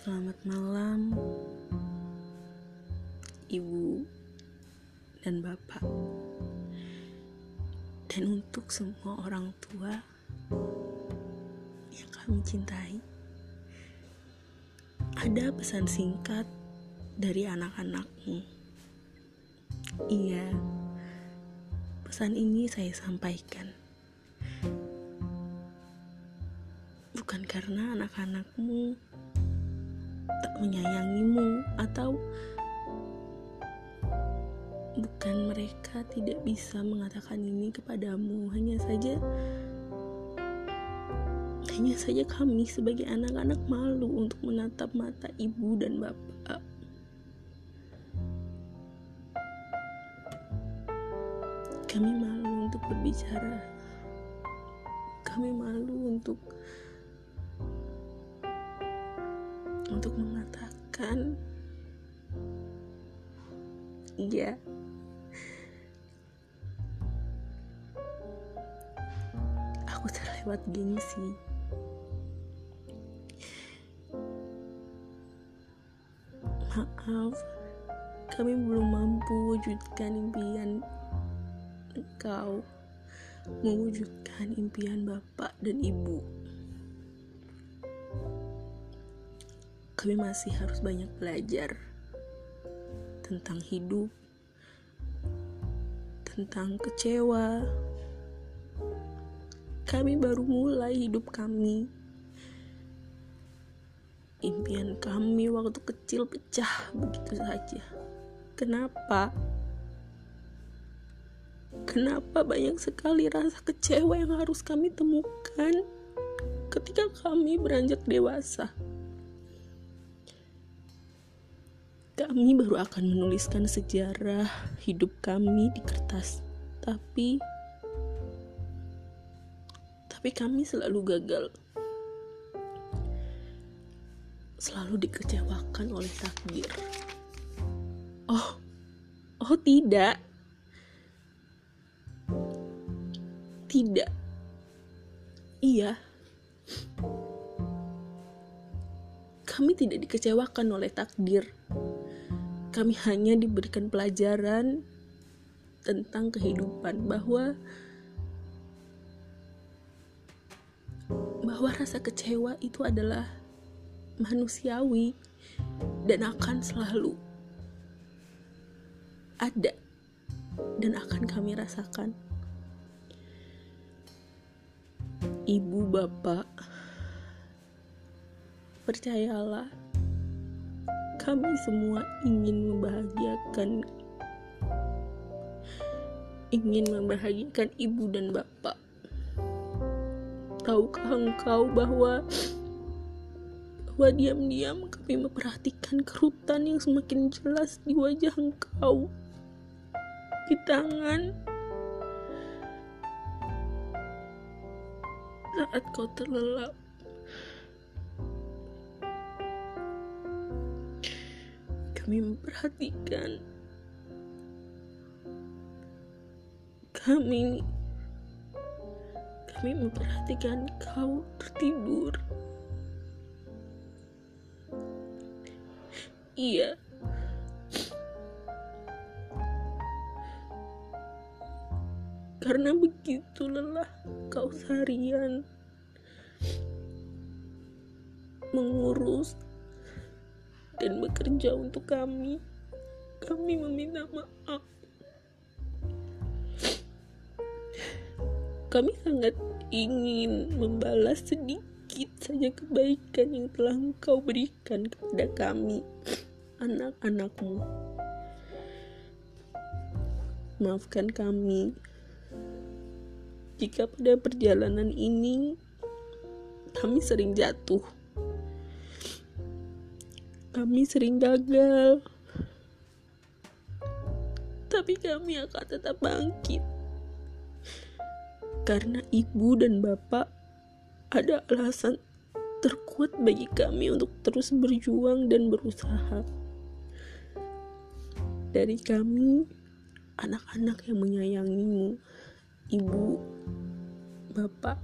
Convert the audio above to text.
Selamat malam, Ibu dan Bapak, dan untuk semua orang tua yang kami cintai. Ada pesan singkat dari anak-anakmu. Iya, pesan ini saya sampaikan. Bukan karena anak-anakmu menyayangimu atau bukan mereka tidak bisa mengatakan ini kepadamu. Hanya saja hanya saja kami sebagai anak-anak malu untuk menatap mata ibu dan bapak. Kami malu untuk berbicara. Kami malu untuk untuk mengatakan iya. Aku terlewat gengsi maaf kami belum mampu wujudkan impian engkau mewujudkan impian bapak dan ibu kami masih harus banyak belajar tentang hidup, tentang kecewa. Kami baru mulai hidup kami. Impian kami waktu kecil pecah begitu saja. Kenapa? Kenapa banyak sekali rasa kecewa yang harus kami temukan ketika kami beranjak dewasa? Kami baru akan menuliskan sejarah hidup kami di kertas. Tapi tapi kami selalu gagal. Selalu dikecewakan oleh takdir. Oh. Oh tidak. Tidak. Iya. Kami tidak dikecewakan oleh takdir kami hanya diberikan pelajaran tentang kehidupan bahwa bahwa rasa kecewa itu adalah manusiawi dan akan selalu ada dan akan kami rasakan. Ibu bapak, percayalah kami semua ingin membahagiakan ingin membahagiakan ibu dan bapak. Tahukah engkau bahwa bahwa diam-diam kami memperhatikan kerutan yang semakin jelas di wajah engkau? Di tangan. Saat kau terlelap kami memperhatikan. Kami kami memperhatikan kau tertidur. Iya. Karena begitu lelah kau seharian mengurus dan bekerja untuk kami. Kami meminta maaf. Kami sangat ingin membalas sedikit saja kebaikan yang telah engkau berikan kepada kami, anak-anakmu. Maafkan kami jika pada perjalanan ini kami sering jatuh kami sering gagal, tapi kami akan tetap bangkit karena ibu dan bapak ada alasan terkuat bagi kami untuk terus berjuang dan berusaha. Dari kami, anak-anak yang menyayangimu, ibu, bapak,